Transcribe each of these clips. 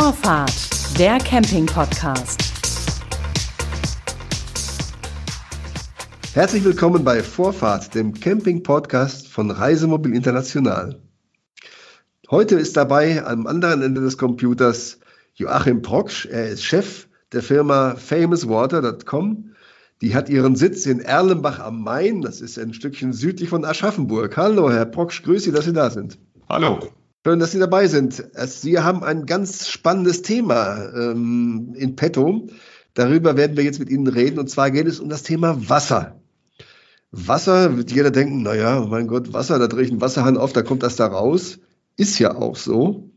Vorfahrt, der Camping-Podcast. Herzlich willkommen bei Vorfahrt, dem Camping-Podcast von Reisemobil International. Heute ist dabei am anderen Ende des Computers Joachim Proksch. Er ist Chef der Firma famouswater.com. Die hat ihren Sitz in Erlenbach am Main. Das ist ein Stückchen südlich von Aschaffenburg. Hallo, Herr Proksch, grüße Sie, dass Sie da sind. Hallo. Schön, dass Sie dabei sind. Sie haben ein ganz spannendes Thema ähm, in petto. Darüber werden wir jetzt mit Ihnen reden. Und zwar geht es um das Thema Wasser. Wasser, wird jeder denken, naja, mein Gott, Wasser, da drehe ich einen Wasserhahn auf, da kommt das da raus. Ist ja auch so.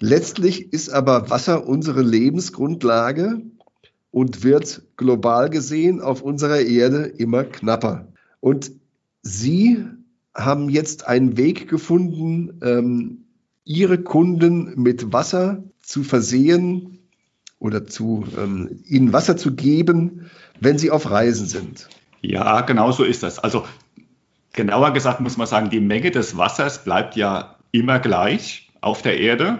Letztlich ist aber Wasser unsere Lebensgrundlage und wird global gesehen auf unserer Erde immer knapper. Und Sie haben jetzt einen Weg gefunden, ähm, ihre Kunden mit Wasser zu versehen oder zu, ähm, ihnen Wasser zu geben, wenn sie auf Reisen sind. Ja, genau so ist das. Also genauer gesagt muss man sagen, die Menge des Wassers bleibt ja immer gleich auf der Erde.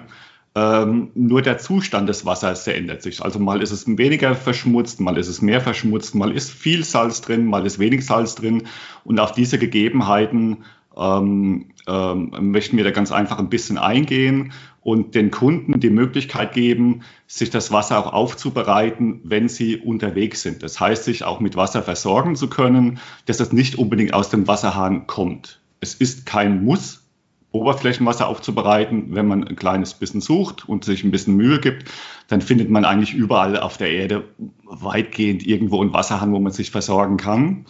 Ähm, nur der Zustand des Wassers, der ändert sich. Also mal ist es weniger verschmutzt, mal ist es mehr verschmutzt, mal ist viel Salz drin, mal ist wenig Salz drin. Und auf diese Gegebenheiten ähm, ähm, möchten wir da ganz einfach ein bisschen eingehen und den Kunden die Möglichkeit geben, sich das Wasser auch aufzubereiten, wenn sie unterwegs sind. Das heißt, sich auch mit Wasser versorgen zu können, dass es nicht unbedingt aus dem Wasserhahn kommt. Es ist kein Muss, Oberflächenwasser aufzubereiten. Wenn man ein kleines bisschen sucht und sich ein bisschen Mühe gibt, dann findet man eigentlich überall auf der Erde weitgehend irgendwo einen Wasserhahn, wo man sich versorgen kann.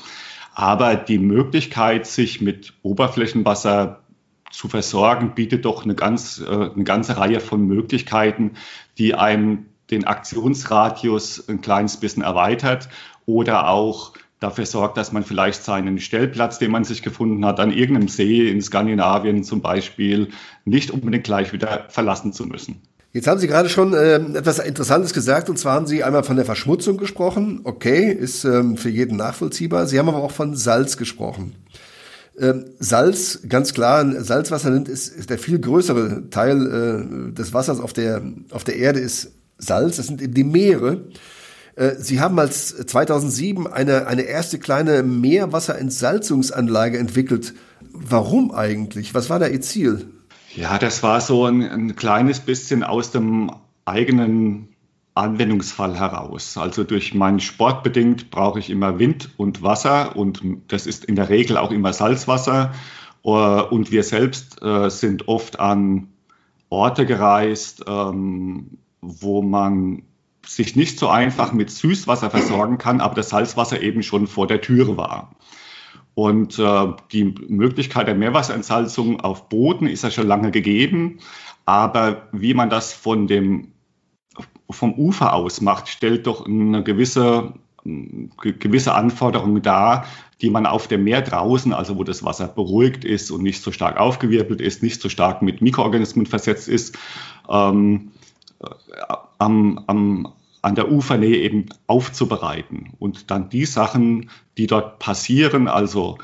Aber die Möglichkeit, sich mit Oberflächenwasser zu versorgen, bietet doch eine, ganz, äh, eine ganze Reihe von Möglichkeiten, die einem den Aktionsradius ein kleines bisschen erweitert oder auch dafür sorgt, dass man vielleicht seinen Stellplatz, den man sich gefunden hat, an irgendeinem See in Skandinavien zum Beispiel, nicht unbedingt gleich wieder verlassen zu müssen. Jetzt haben Sie gerade schon äh, etwas Interessantes gesagt, und zwar haben Sie einmal von der Verschmutzung gesprochen. Okay, ist ähm, für jeden nachvollziehbar. Sie haben aber auch von Salz gesprochen. Ähm, Salz, ganz klar, Salzwasser nimmt, ist, ist der viel größere Teil äh, des Wassers auf der, auf der Erde ist Salz. Das sind eben die Meere. Äh, Sie haben als 2007 eine, eine erste kleine Meerwasserentsalzungsanlage entwickelt. Warum eigentlich? Was war da Ihr Ziel? Ja, das war so ein, ein kleines bisschen aus dem eigenen Anwendungsfall heraus. Also durch meinen Sport bedingt brauche ich immer Wind und Wasser und das ist in der Regel auch immer Salzwasser. Äh, und wir selbst äh, sind oft an Orte gereist, ähm, wo man sich nicht so einfach mit Süßwasser versorgen kann, aber das Salzwasser eben schon vor der Türe war. Und äh, die Möglichkeit der Meerwasserentsalzung auf Boden ist ja schon lange gegeben. Aber wie man das von dem, vom Ufer aus macht, stellt doch eine gewisse, gewisse Anforderung dar, die man auf dem Meer draußen, also wo das Wasser beruhigt ist und nicht so stark aufgewirbelt ist, nicht so stark mit Mikroorganismen versetzt ist, ähm, am, am, an der Ufernähe eben aufzubereiten und dann die Sachen, die dort passieren, also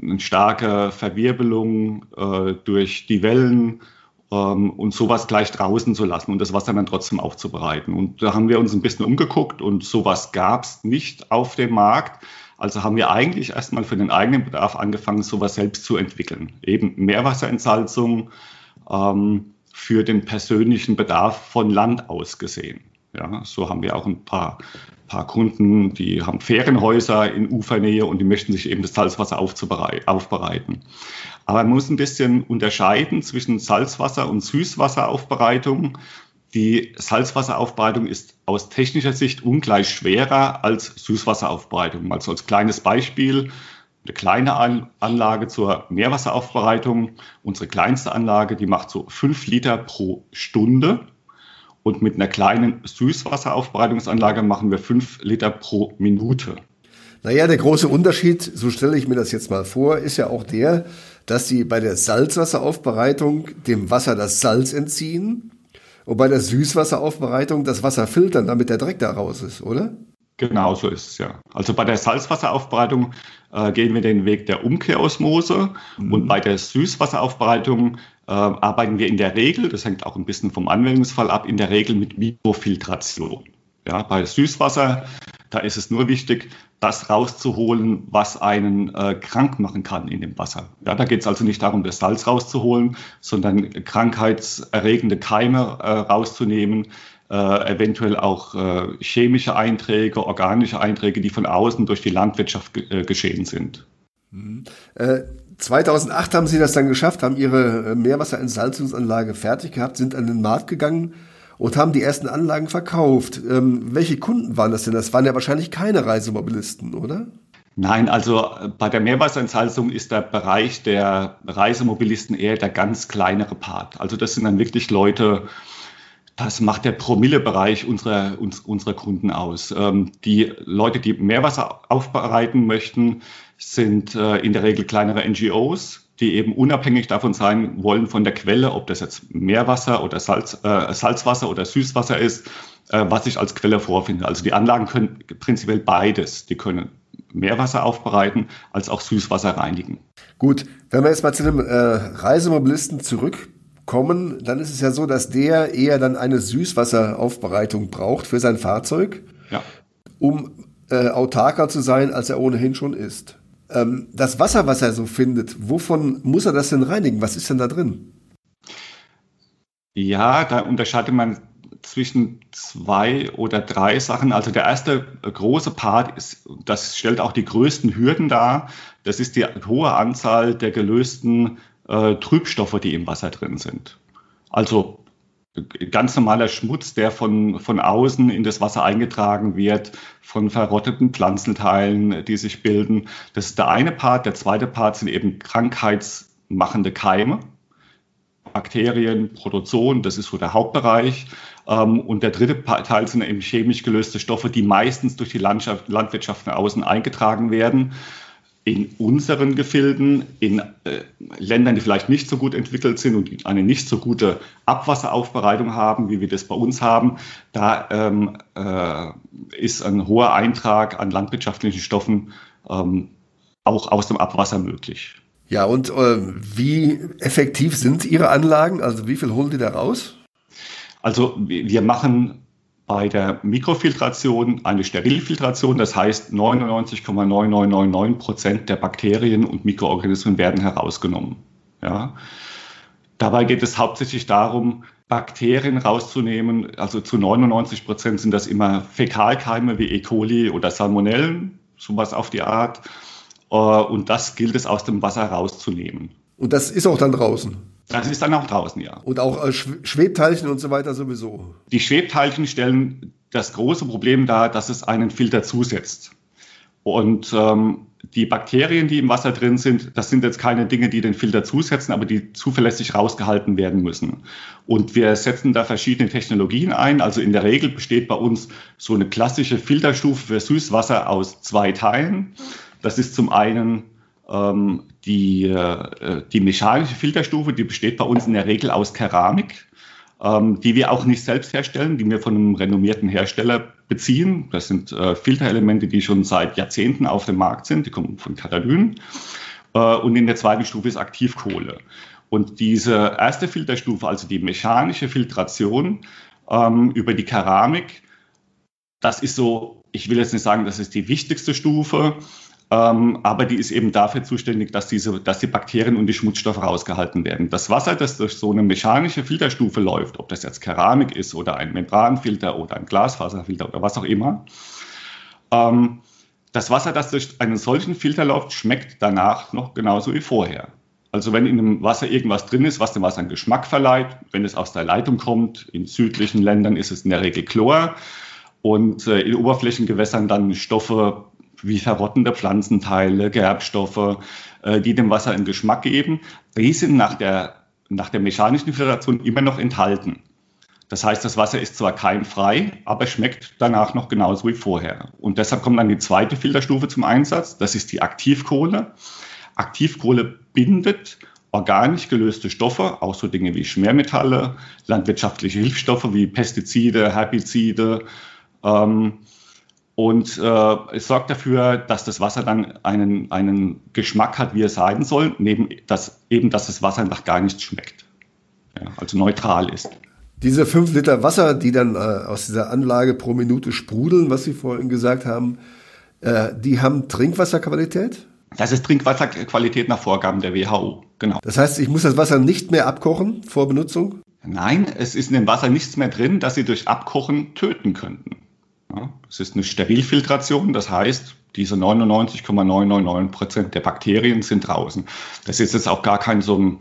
eine starke Verwirbelung äh, durch die Wellen ähm, und sowas gleich draußen zu lassen und das Wasser dann trotzdem aufzubereiten. Und da haben wir uns ein bisschen umgeguckt und sowas gab es nicht auf dem Markt. Also haben wir eigentlich erstmal für den eigenen Bedarf angefangen, sowas selbst zu entwickeln. Eben Meerwasserentsalzung ähm, für den persönlichen Bedarf von Land aus gesehen. Ja, so haben wir auch ein paar, paar Kunden, die haben Ferienhäuser in Ufernähe und die möchten sich eben das Salzwasser aufbereiten. Aber man muss ein bisschen unterscheiden zwischen Salzwasser und Süßwasseraufbereitung. Die Salzwasseraufbereitung ist aus technischer Sicht ungleich schwerer als Süßwasseraufbereitung. Also als kleines Beispiel, eine kleine Anlage zur Meerwasseraufbereitung. Unsere kleinste Anlage, die macht so fünf Liter pro Stunde. Und mit einer kleinen Süßwasseraufbereitungsanlage machen wir fünf Liter pro Minute. Naja, der große Unterschied, so stelle ich mir das jetzt mal vor, ist ja auch der, dass Sie bei der Salzwasseraufbereitung dem Wasser das Salz entziehen und bei der Süßwasseraufbereitung das Wasser filtern, damit der Dreck da raus ist, oder? Genau so ist es ja. Also bei der Salzwasseraufbereitung äh, gehen wir den Weg der Umkehrosmose mhm. und bei der Süßwasseraufbereitung äh, arbeiten wir in der Regel, das hängt auch ein bisschen vom Anwendungsfall ab, in der Regel mit Mikrofiltration. Ja, bei Süßwasser, da ist es nur wichtig, das rauszuholen, was einen äh, krank machen kann in dem Wasser. Ja, da geht es also nicht darum, das Salz rauszuholen, sondern krankheitserregende Keime äh, rauszunehmen, äh, eventuell auch äh, chemische Einträge, organische Einträge, die von außen durch die Landwirtschaft äh, geschehen sind. Mhm. 2008 haben Sie das dann geschafft, haben Ihre Meerwasserentsalzungsanlage fertig gehabt, sind an den Markt gegangen und haben die ersten Anlagen verkauft. Ähm, welche Kunden waren das denn? Das waren ja wahrscheinlich keine Reisemobilisten, oder? Nein, also bei der Meerwasserentsalzung ist der Bereich der Reisemobilisten eher der ganz kleinere Part. Also das sind dann wirklich Leute, das macht der Promillebereich unserer, uns, unserer Kunden aus. Ähm, die Leute, die Meerwasser aufbereiten möchten, sind äh, in der Regel kleinere NGOs, die eben unabhängig davon sein wollen von der Quelle, ob das jetzt Meerwasser oder Salz, äh, Salzwasser oder Süßwasser ist, äh, was ich als Quelle vorfinde. Also die Anlagen können prinzipiell beides. Die können Meerwasser aufbereiten als auch Süßwasser reinigen. Gut, wenn wir jetzt mal zu dem äh, Reisemobilisten zurück kommen, dann ist es ja so, dass der eher dann eine Süßwasseraufbereitung braucht für sein Fahrzeug, ja. um äh, autarker zu sein, als er ohnehin schon ist. Ähm, das Wasser, was er so findet, wovon muss er das denn reinigen? Was ist denn da drin? Ja, da unterscheidet man zwischen zwei oder drei Sachen. Also der erste große Part ist, das stellt auch die größten Hürden dar. Das ist die hohe Anzahl der gelösten äh, Trübstoffe, die im Wasser drin sind. Also ganz normaler Schmutz, der von, von außen in das Wasser eingetragen wird, von verrotteten Pflanzenteilen, die sich bilden. Das ist der eine Part. Der zweite Part sind eben krankheitsmachende Keime, Bakterien, Protozoen, das ist so der Hauptbereich. Ähm, und der dritte Teil sind eben chemisch gelöste Stoffe, die meistens durch die Landschaft, Landwirtschaft nach außen eingetragen werden in unseren Gefilden, in äh, Ländern, die vielleicht nicht so gut entwickelt sind und eine nicht so gute Abwasseraufbereitung haben, wie wir das bei uns haben, da ähm, äh, ist ein hoher Eintrag an landwirtschaftlichen Stoffen ähm, auch aus dem Abwasser möglich. Ja, und äh, wie effektiv sind Ihre Anlagen? Also wie viel holen die da raus? Also wir machen bei der Mikrofiltration eine Sterilfiltration. Das heißt, 99,9999 Prozent der Bakterien und Mikroorganismen werden herausgenommen. Ja. Dabei geht es hauptsächlich darum, Bakterien rauszunehmen. Also zu 99 Prozent sind das immer Fäkalkeime wie E. coli oder Salmonellen, sowas auf die Art. Äh, und das gilt es aus dem Wasser rauszunehmen. Und das ist auch dann draußen? Das ist dann auch draußen, ja. Und auch äh, Schwebteilchen und so weiter sowieso. Die Schwebteilchen stellen das große Problem dar, dass es einen Filter zusetzt. Und ähm, die Bakterien, die im Wasser drin sind, das sind jetzt keine Dinge, die den Filter zusetzen, aber die zuverlässig rausgehalten werden müssen. Und wir setzen da verschiedene Technologien ein. Also in der Regel besteht bei uns so eine klassische Filterstufe für Süßwasser aus zwei Teilen. Das ist zum einen die, äh, die mechanische Filterstufe, die besteht bei uns in der Regel aus Keramik, ähm, die wir auch nicht selbst herstellen, die wir von einem renommierten Hersteller beziehen. Das sind äh, Filterelemente, die schon seit Jahrzehnten auf dem Markt sind, die kommen von Katalyn. Äh, und in der zweiten Stufe ist Aktivkohle. Und diese erste Filterstufe, also die mechanische Filtration ähm, über die Keramik, das ist so, ich will jetzt nicht sagen, das ist die wichtigste Stufe, ähm, aber die ist eben dafür zuständig, dass, diese, dass die Bakterien und die Schmutzstoffe rausgehalten werden. Das Wasser, das durch so eine mechanische Filterstufe läuft, ob das jetzt Keramik ist oder ein Membranfilter oder ein Glasfaserfilter oder was auch immer, ähm, das Wasser, das durch einen solchen Filter läuft, schmeckt danach noch genauso wie vorher. Also wenn in dem Wasser irgendwas drin ist, was dem Wasser einen Geschmack verleiht, wenn es aus der Leitung kommt, in südlichen Ländern ist es in der Regel Chlor und äh, in Oberflächengewässern dann Stoffe, wie verrottende Pflanzenteile, Gerbstoffe, äh, die dem Wasser einen Geschmack geben, die sind nach der, nach der mechanischen Filtration immer noch enthalten. Das heißt, das Wasser ist zwar keimfrei, aber schmeckt danach noch genauso wie vorher. Und deshalb kommt dann die zweite Filterstufe zum Einsatz. Das ist die Aktivkohle. Aktivkohle bindet organisch gelöste Stoffe, auch so Dinge wie Schwermetalle, landwirtschaftliche Hilfsstoffe wie Pestizide, Herbizide, ähm, und äh, es sorgt dafür, dass das Wasser dann einen, einen Geschmack hat, wie es sein soll, neben das, eben, dass das Wasser einfach gar nicht schmeckt. ja, also neutral ist. Diese fünf Liter Wasser, die dann äh, aus dieser Anlage pro Minute sprudeln, was Sie vorhin gesagt haben, äh, die haben Trinkwasserqualität? Das ist Trinkwasserqualität nach Vorgaben der WHO, genau. Das heißt, ich muss das Wasser nicht mehr abkochen vor Benutzung? Nein, es ist in dem Wasser nichts mehr drin, das Sie durch Abkochen töten könnten. Es ist eine Sterilfiltration, das heißt, diese 99,999 Prozent der Bakterien sind draußen. Das ist jetzt auch gar kein so ein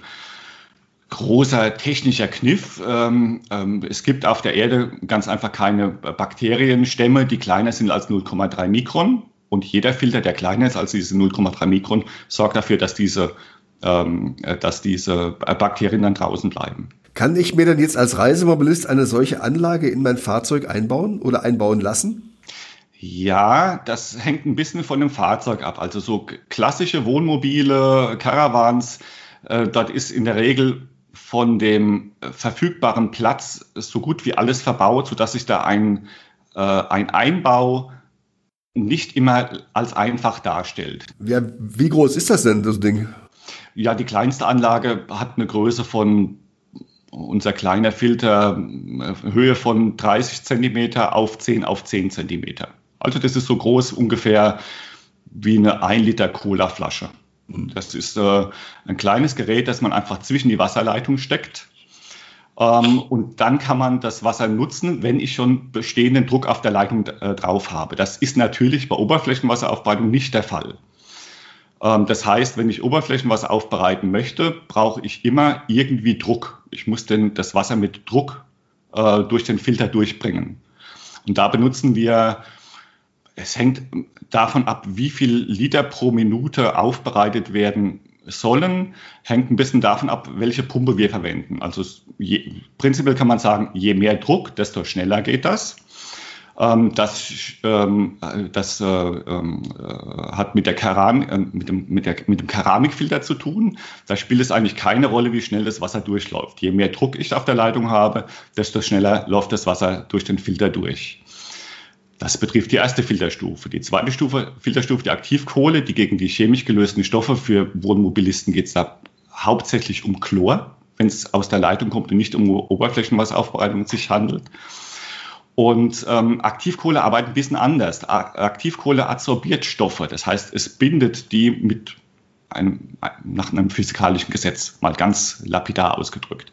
großer technischer Kniff. Ähm, ähm, es gibt auf der Erde ganz einfach keine Bakterienstämme, die kleiner sind als 0,3 Mikron. Und jeder Filter, der kleiner ist als diese 0,3 Mikron, sorgt dafür, dass diese, ähm, dass diese Bakterien dann draußen bleiben. Kann ich mir dann jetzt als Reisemobilist eine solche Anlage in mein Fahrzeug einbauen oder einbauen lassen? Ja, das hängt ein bisschen von dem Fahrzeug ab. Also so klassische Wohnmobile, Caravans, äh, dort ist in der Regel von dem verfügbaren Platz so gut wie alles verbaut, sodass sich da ein, äh, ein Einbau nicht immer als einfach darstellt. Ja, wie groß ist das denn, das Ding? Ja, die kleinste Anlage hat eine Größe von unser kleiner Filter Höhe von 30 Zentimeter auf 10 auf 10 Zentimeter. Also das ist so groß ungefähr wie eine 1 Liter Cola-Flasche. Das ist äh, ein kleines Gerät, das man einfach zwischen die Wasserleitung steckt. Ähm, und dann kann man das Wasser nutzen, wenn ich schon bestehenden Druck auf der Leitung äh, drauf habe. Das ist natürlich bei Oberflächenwasseraufbereitung nicht der Fall. Ähm, das heißt, wenn ich Oberflächenwasser aufbereiten möchte, brauche ich immer irgendwie Druck. Ich muss denn das Wasser mit Druck äh, durch den Filter durchbringen. Und da benutzen wir, es hängt davon ab, wie viel Liter pro Minute aufbereitet werden sollen, hängt ein bisschen davon ab, welche Pumpe wir verwenden. Also prinzipiell kann man sagen, je mehr Druck, desto schneller geht das. Ähm, das ähm, das äh, ähm, äh, hat mit, der Keram äh, mit, dem, mit, der, mit dem Keramikfilter zu tun. Da spielt es eigentlich keine Rolle, wie schnell das Wasser durchläuft. Je mehr Druck ich auf der Leitung habe, desto schneller läuft das Wasser durch den Filter durch. Das betrifft die erste Filterstufe. Die zweite Stufe, Filterstufe, die Aktivkohle, die gegen die chemisch gelösten Stoffe für Wohnmobilisten geht es da hauptsächlich um Chlor, wenn es aus der Leitung kommt und nicht um Oberflächenwasseraufbereitung sich handelt. Und ähm, Aktivkohle arbeitet ein bisschen anders. Aktivkohle adsorbiert Stoffe, das heißt, es bindet die mit einem, nach einem physikalischen Gesetz, mal ganz lapidar ausgedrückt.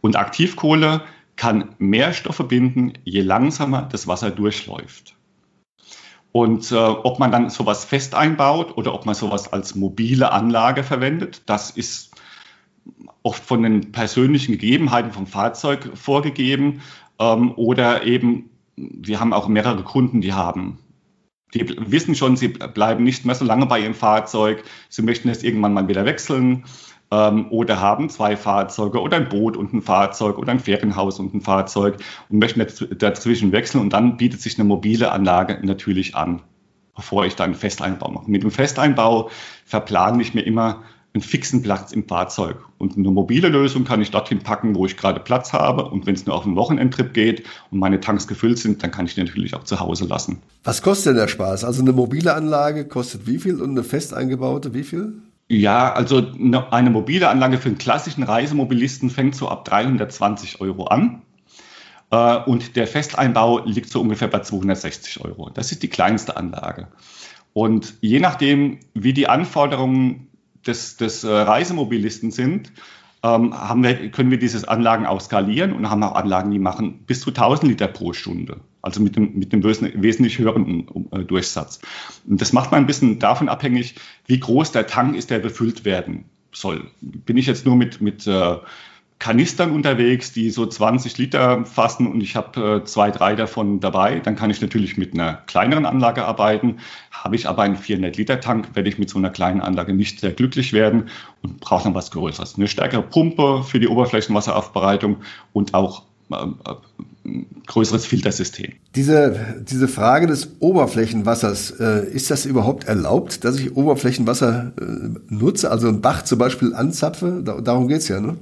Und Aktivkohle kann mehr Stoffe binden, je langsamer das Wasser durchläuft. Und äh, ob man dann sowas fest einbaut oder ob man sowas als mobile Anlage verwendet, das ist oft von den persönlichen Gegebenheiten vom Fahrzeug vorgegeben. Ähm, oder eben, wir haben auch mehrere Kunden, die haben, die wissen schon, sie bleiben nicht mehr so lange bei ihrem Fahrzeug, sie möchten es irgendwann mal wieder wechseln ähm, oder haben zwei Fahrzeuge oder ein Boot und ein Fahrzeug oder ein Ferienhaus und ein Fahrzeug und möchten dazwischen wechseln und dann bietet sich eine mobile Anlage natürlich an, bevor ich dann einen Festeinbau mache. Mit dem Festeinbau verplane ich mir immer einen fixen Platz im Fahrzeug. Und eine mobile Lösung kann ich dorthin packen, wo ich gerade Platz habe. Und wenn es nur auf einen Wochenendtrip geht und meine Tanks gefüllt sind, dann kann ich die natürlich auch zu Hause lassen. Was kostet denn der Spaß? Also eine mobile Anlage kostet wie viel und eine fest eingebaute wie viel? Ja, also eine mobile Anlage für einen klassischen Reisemobilisten fängt so ab 320 Euro an. Äh, und der Festeinbau liegt so ungefähr bei 260 Euro. Das ist die kleinste Anlage. Und je nachdem, wie die Anforderungen des, des äh, Reisemobilisten sind, ähm, haben wir, können wir diese Anlagen auch skalieren und haben auch Anlagen, die machen bis zu 1000 Liter pro Stunde. Also mit dem, mit dem wesentlich höheren äh, Durchsatz. Und das macht man ein bisschen davon abhängig, wie groß der Tank ist, der befüllt werden soll. Bin ich jetzt nur mit, mit äh, Kanistern unterwegs, die so 20 Liter fassen und ich habe äh, zwei, drei davon dabei, dann kann ich natürlich mit einer kleineren Anlage arbeiten. Habe ich aber einen 400 Liter Tank, werde ich mit so einer kleinen Anlage nicht sehr glücklich werden und brauche dann was Größeres. Eine stärkere Pumpe für die Oberflächenwasseraufbereitung und auch ähm, äh, größeres Filtersystem. Diese, diese Frage des Oberflächenwassers, äh, ist das überhaupt erlaubt, dass ich Oberflächenwasser äh, nutze, also einen Bach zum Beispiel anzapfe? Da, darum es ja, ne?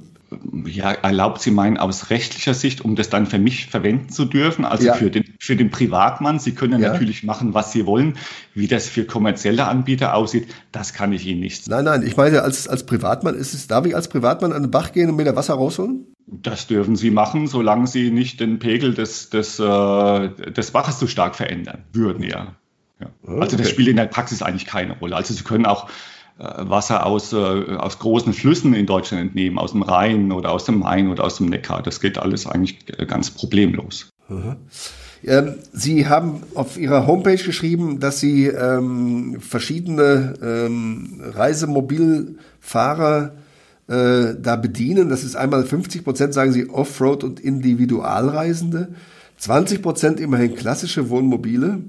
Ja, erlaubt Sie meinen aus rechtlicher Sicht, um das dann für mich verwenden zu dürfen, also ja. für, den, für den Privatmann. Sie können ja. natürlich machen, was Sie wollen. Wie das für kommerzielle Anbieter aussieht, das kann ich Ihnen nicht sagen. Nein, nein, ich meine, als, als Privatmann ist es, darf ich als Privatmann an den Bach gehen und mir da Wasser rausholen? Das dürfen Sie machen, solange Sie nicht den Pegel des, des, äh, des Wassers zu stark verändern würden, ja. ja. Okay. Also das spielt in der Praxis eigentlich keine Rolle. Also Sie können auch Wasser aus, äh, aus großen Flüssen in Deutschland entnehmen, aus dem Rhein oder aus dem Main oder aus dem Neckar. Das geht alles eigentlich ganz problemlos. Mhm. Ähm, Sie haben auf Ihrer Homepage geschrieben, dass Sie ähm, verschiedene ähm, Reisemobilfahrer äh, da bedienen. Das ist einmal 50 Prozent, sagen Sie, Offroad und Individualreisende, 20 Prozent immerhin klassische Wohnmobile.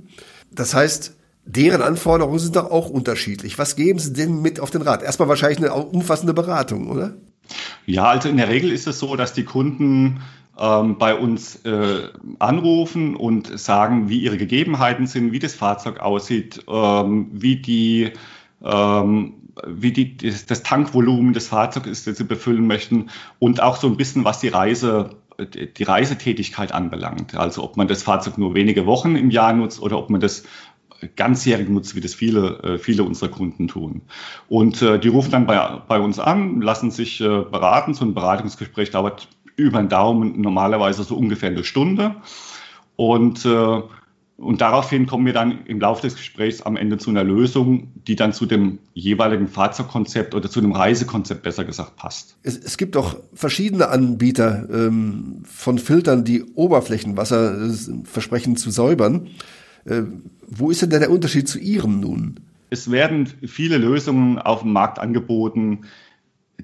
Das heißt, deren Anforderungen sind doch auch unterschiedlich. Was geben Sie denn mit auf den Rat? Erstmal wahrscheinlich eine umfassende Beratung, oder? Ja, also in der Regel ist es so, dass die Kunden ähm, bei uns äh, anrufen und sagen, wie ihre Gegebenheiten sind, wie das Fahrzeug aussieht, ähm, wie die ähm, wie die, das Tankvolumen des Fahrzeugs ist, das sie befüllen möchten und auch so ein bisschen, was die Reise die Reisetätigkeit anbelangt. Also ob man das Fahrzeug nur wenige Wochen im Jahr nutzt oder ob man das ganzjährig nutzt, wie das viele, äh, viele unserer Kunden tun. Und äh, die rufen dann bei, bei uns an, lassen sich äh, beraten. So ein Beratungsgespräch dauert über den Daumen normalerweise so ungefähr eine Stunde. Und und daraufhin kommen wir dann im Laufe des Gesprächs am Ende zu einer Lösung, die dann zu dem jeweiligen Fahrzeugkonzept oder zu dem Reisekonzept besser gesagt passt. Es, es gibt auch verschiedene Anbieter ähm, von Filtern, die Oberflächenwasser versprechen zu säubern. Äh, wo ist denn der Unterschied zu Ihrem nun? Es werden viele Lösungen auf dem Markt angeboten,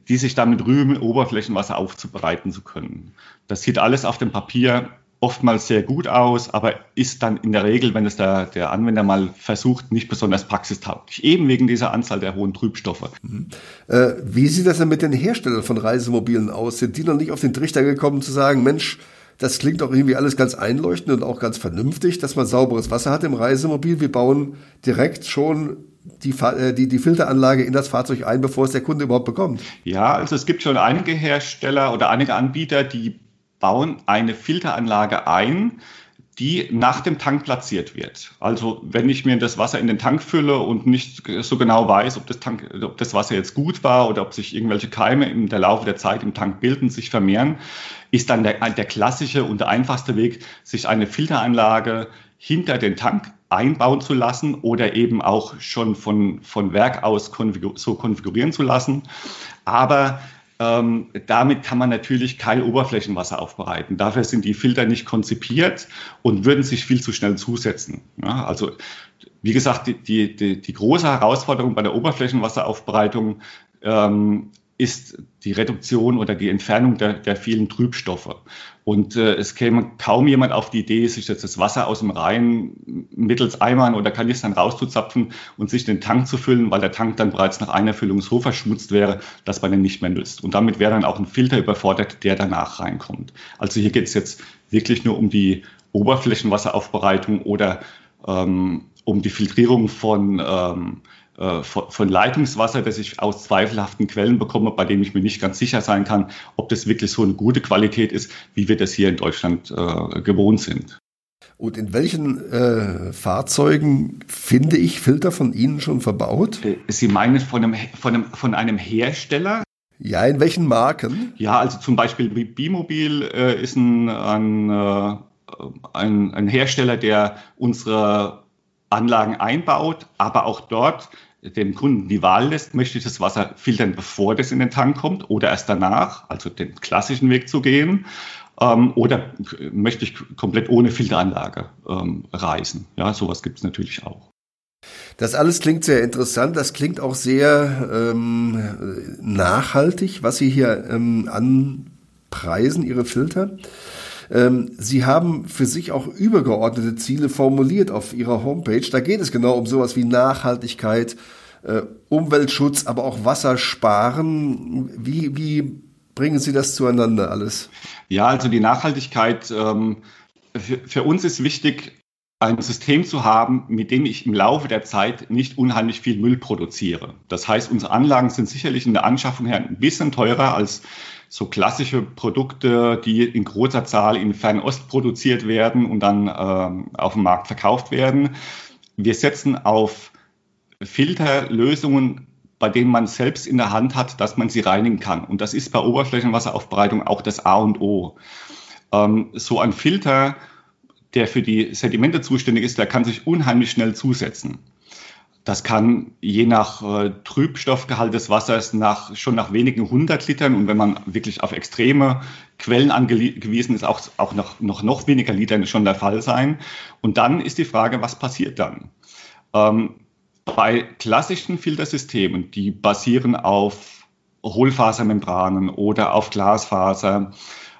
die sich damit rühmen, Oberflächenwasser aufzubereiten zu können. Das sieht alles auf dem Papier oftmals sehr gut aus, aber ist dann in der Regel, wenn es der, der Anwender mal versucht, nicht besonders praxistauglich. Eben wegen dieser Anzahl der hohen Trübstoffe. Mhm. Äh, wie sieht das denn mit den Herstellern von Reisemobilen aus? Sind die noch nicht auf den Trichter gekommen zu sagen, Mensch, das klingt doch irgendwie alles ganz einleuchtend und auch ganz vernünftig, dass man sauberes Wasser hat im Reisemobil. Wir bauen direkt schon die, äh, die, die Filteranlage in das Fahrzeug ein, bevor es der Kunde überhaupt bekommt. Ja, also es gibt schon einige Hersteller oder einige Anbieter, die bauen eine Filteranlage ein, die nach dem Tank platziert wird. Also wenn ich mir das Wasser in den Tank fülle und nicht so genau weiß, ob das, Tank, ob das Wasser jetzt gut war oder ob sich irgendwelche Keime im der Laufe der Zeit im Tank bilden, sich vermehren, ist dann der, der klassische und der einfachste Weg, sich eine Filteranlage hinter den Tank einbauen zu lassen oder eben auch schon von, von Werk aus konfigur so konfigurieren zu lassen. Aber ähm, damit kann man natürlich kein Oberflächenwasser aufbereiten. Dafür sind die Filter nicht konzipiert und würden sich viel zu schnell zusetzen. Ja, also wie gesagt, die, die, die, große Herausforderung bei der Oberflächenwasseraufbereitung ähm, ist die Reduktion oder die Entfernung der, der vielen Trübstoffe. Und äh, es käme kaum jemand auf die Idee, sich jetzt das Wasser aus dem Rhein mittels Eimern oder Kanistern rauszuzapfen und sich den Tank zu füllen, weil der Tank dann bereits nach einer Füllung so verschmutzt wäre, dass man ihn nicht mehr nützt. Und damit wäre dann auch ein Filter überfordert, der danach reinkommt. Also hier geht es jetzt wirklich nur um die Oberflächenwasseraufbereitung oder ähm, um die Filtrierung von ähm, äh, von Leitungswasser, das ich aus zweifelhaften Quellen bekomme, bei dem ich mir nicht ganz sicher sein kann, ob das wirklich so eine gute Qualität ist, wie wir das hier in Deutschland äh, gewohnt sind. Und in welchen äh, Fahrzeugen finde ich Filter von Ihnen schon verbaut? Äh, Sie meinen von einem, von einem, von einem Hersteller? Ja, in welchen Marken? Ja, also zum Beispiel Bimobil äh, ist ein, ein, äh, ein, ein Hersteller, der unsere Anlagen einbaut, aber auch dort dem Kunden die Wahl lässt, möchte ich das Wasser filtern, bevor das in den Tank kommt oder erst danach, also den klassischen Weg zu gehen, ähm, oder möchte ich komplett ohne Filteranlage ähm, reisen. Ja, sowas gibt es natürlich auch. Das alles klingt sehr interessant, das klingt auch sehr ähm, nachhaltig, was Sie hier ähm, anpreisen, Ihre Filter. Ähm, Sie haben für sich auch übergeordnete Ziele formuliert auf Ihrer Homepage. Da geht es genau um sowas wie Nachhaltigkeit, äh, Umweltschutz, aber auch Wassersparen. Wie, wie bringen Sie das zueinander alles? Ja, also die Nachhaltigkeit, ähm, für, für uns ist wichtig, ein System zu haben, mit dem ich im Laufe der Zeit nicht unheimlich viel Müll produziere. Das heißt, unsere Anlagen sind sicherlich in der Anschaffung her ein bisschen teurer als so klassische Produkte, die in großer Zahl in Fernost produziert werden und dann ähm, auf dem Markt verkauft werden. Wir setzen auf Filterlösungen, bei denen man selbst in der Hand hat, dass man sie reinigen kann. Und das ist bei Oberflächenwasseraufbereitung auch das A und O. Ähm, so ein Filter, der für die Sedimente zuständig ist, der kann sich unheimlich schnell zusetzen. Das kann je nach äh, Trübstoffgehalt des Wassers nach, schon nach wenigen hundert Litern und wenn man wirklich auf extreme Quellen angewiesen ist, auch, auch noch, noch, noch weniger Litern schon der Fall sein. Und dann ist die Frage, was passiert dann? Ähm, bei klassischen Filtersystemen, die basieren auf Hohlfasermembranen oder auf Glasfaser,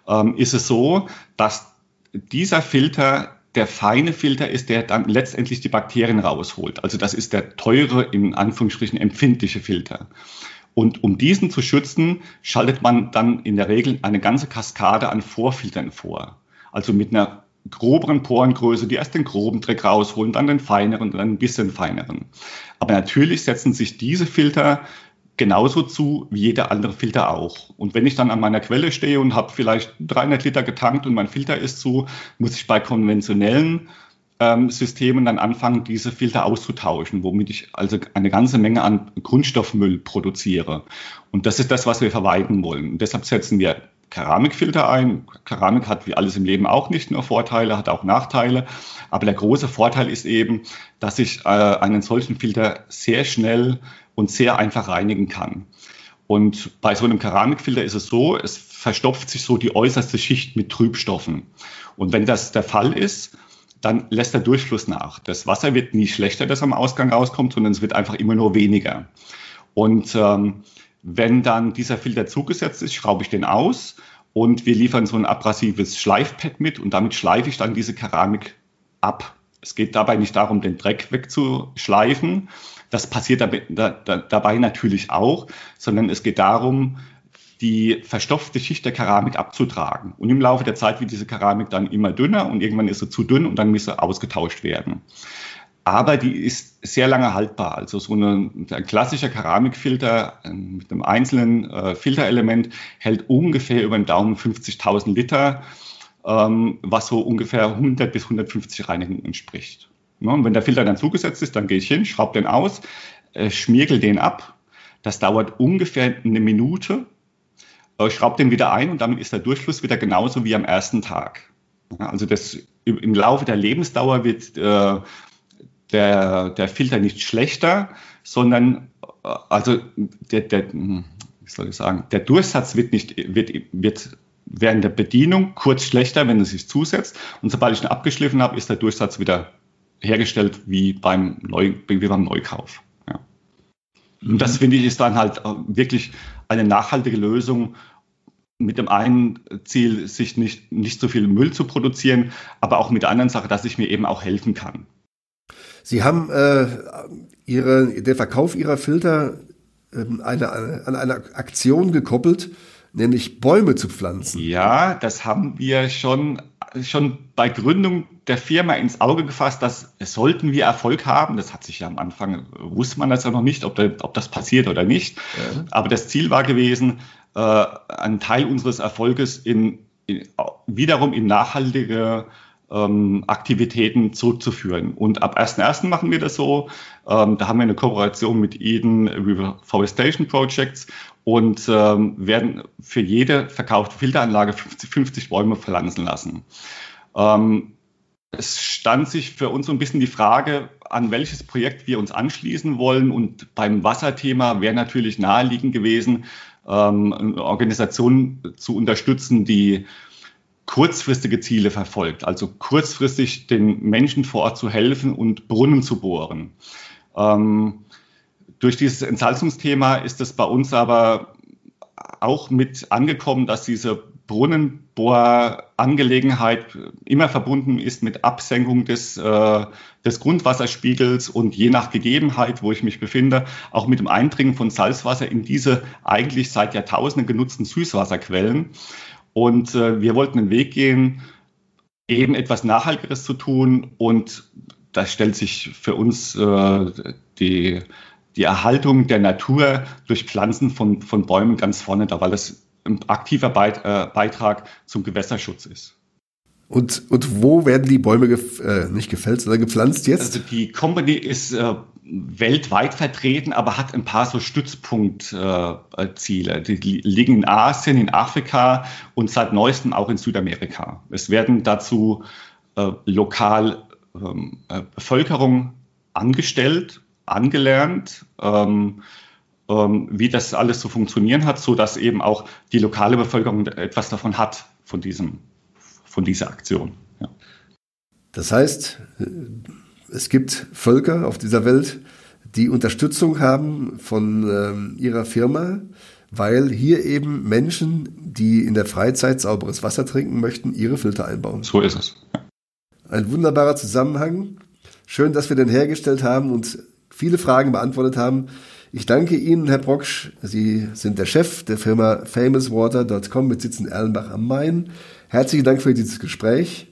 ähm, ist es so, dass dieser Filter der feine Filter ist, der dann letztendlich die Bakterien rausholt. Also das ist der teure, in Anführungsstrichen empfindliche Filter. Und um diesen zu schützen, schaltet man dann in der Regel eine ganze Kaskade an Vorfiltern vor. Also mit einer groberen Porengröße, die erst den groben Dreck rausholen, dann den feineren, dann ein bisschen feineren. Aber natürlich setzen sich diese Filter genauso zu wie jeder andere Filter auch. Und wenn ich dann an meiner Quelle stehe und habe vielleicht 300 Liter getankt und mein Filter ist zu, muss ich bei konventionellen ähm, Systemen dann anfangen, diese Filter auszutauschen, womit ich also eine ganze Menge an Grundstoffmüll produziere. Und das ist das, was wir vermeiden wollen. Und deshalb setzen wir Keramikfilter ein. Keramik hat wie alles im Leben auch nicht nur Vorteile, hat auch Nachteile. Aber der große Vorteil ist eben, dass ich äh, einen solchen Filter sehr schnell und sehr einfach reinigen kann. Und bei so einem Keramikfilter ist es so, es verstopft sich so die äußerste Schicht mit Trübstoffen. Und wenn das der Fall ist, dann lässt der Durchfluss nach. Das Wasser wird nie schlechter, das am Ausgang rauskommt, sondern es wird einfach immer nur weniger. Und ähm, wenn dann dieser Filter zugesetzt ist, schraube ich den aus und wir liefern so ein abrasives Schleifpad mit und damit schleife ich dann diese Keramik ab. Es geht dabei nicht darum, den Dreck wegzuschleifen, das passiert dabei, da, da, dabei natürlich auch, sondern es geht darum, die verstopfte Schicht der Keramik abzutragen. Und im Laufe der Zeit wird diese Keramik dann immer dünner und irgendwann ist sie zu dünn und dann muss sie ausgetauscht werden. Aber die ist sehr lange haltbar. Also so eine, ein klassischer Keramikfilter äh, mit einem einzelnen äh, Filterelement hält ungefähr über den Daumen 50.000 Liter, ähm, was so ungefähr 100 bis 150 Reinigungen entspricht. Ne? Und wenn der Filter dann zugesetzt ist, dann gehe ich hin, schraube den aus, äh, schmirgel den ab. Das dauert ungefähr eine Minute. Äh, schraube den wieder ein und damit ist der Durchfluss wieder genauso wie am ersten Tag. Also das, im Laufe der Lebensdauer wird äh, der, der Filter nicht schlechter, sondern äh, also der, der, hm, wie soll ich sagen, der Durchsatz wird nicht, wird, wird während der Bedienung kurz schlechter, wenn es sich zusetzt. Und sobald ich ihn abgeschliffen habe, ist der Durchsatz wieder hergestellt wie beim, Neu, wie beim Neukauf. Ja. Und das finde ich ist dann halt äh, wirklich eine nachhaltige Lösung mit dem einen Ziel, sich nicht, nicht so viel Müll zu produzieren, aber auch mit der anderen Sache, dass ich mir eben auch helfen kann. Sie haben äh, ihre, den Verkauf Ihrer Filter äh, eine, an eine Aktion gekoppelt, nämlich Bäume zu pflanzen. Ja, das haben wir schon schon bei Gründung der Firma ins Auge gefasst, dass sollten wir Erfolg haben, das hat sich ja am Anfang, wusste man das ja noch nicht, ob, da, ob das passiert oder nicht, ja. aber das Ziel war gewesen, äh, einen Teil unseres Erfolges in, in wiederum in nachhaltige ähm, Aktivitäten zurückzuführen. Und ab 1.1. machen wir das so. Ähm, da haben wir eine Kooperation mit Eden Reforestation Projects und ähm, werden für jede verkaufte Filteranlage 50, 50 Bäume pflanzen lassen. Ähm, es stand sich für uns so ein bisschen die Frage, an welches Projekt wir uns anschließen wollen. Und beim Wasserthema wäre natürlich naheliegend gewesen, ähm, eine Organisation zu unterstützen, die kurzfristige Ziele verfolgt, also kurzfristig den Menschen vor Ort zu helfen und Brunnen zu bohren. Ähm, durch dieses Entsalzungsthema ist es bei uns aber auch mit angekommen, dass diese Brunnenbohrangelegenheit immer verbunden ist mit Absenkung des, äh, des Grundwasserspiegels und je nach Gegebenheit, wo ich mich befinde, auch mit dem Eindringen von Salzwasser in diese eigentlich seit Jahrtausenden genutzten Süßwasserquellen. Und äh, wir wollten den Weg gehen, eben etwas Nachhaltigeres zu tun und da stellt sich für uns äh, die die Erhaltung der Natur durch Pflanzen von, von Bäumen ganz vorne da, weil das ein aktiver äh, Beitrag zum Gewässerschutz ist. Und, und wo werden die Bäume gef äh, nicht gefällt, sondern gepflanzt jetzt? Also die Company ist äh, weltweit vertreten, aber hat ein paar so Stützpunktziele. Äh, die liegen in Asien, in Afrika und seit neuestem auch in Südamerika. Es werden dazu äh, lokal ähm, äh, Bevölkerung angestellt, angelernt, ähm, ähm, wie das alles zu funktionieren hat, so dass eben auch die lokale Bevölkerung etwas davon hat von diesem, von dieser Aktion. Ja. Das heißt, es gibt Völker auf dieser Welt, die Unterstützung haben von ähm, ihrer Firma, weil hier eben Menschen, die in der Freizeit sauberes Wasser trinken möchten, ihre Filter einbauen. So ist es. Ein wunderbarer Zusammenhang. Schön, dass wir den hergestellt haben und viele Fragen beantwortet haben. Ich danke Ihnen, Herr Brocksch. Sie sind der Chef der Firma famouswater.com mit Sitz in Erlenbach am Main. Herzlichen Dank für dieses Gespräch.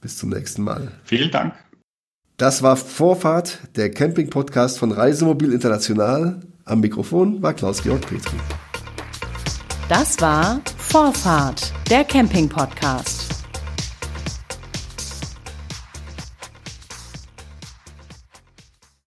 Bis zum nächsten Mal. Vielen Dank. Das war Vorfahrt, der Camping-Podcast von Reisemobil International. Am Mikrofon war Klaus-Georg Petri. Das war Vorfahrt, der Camping-Podcast.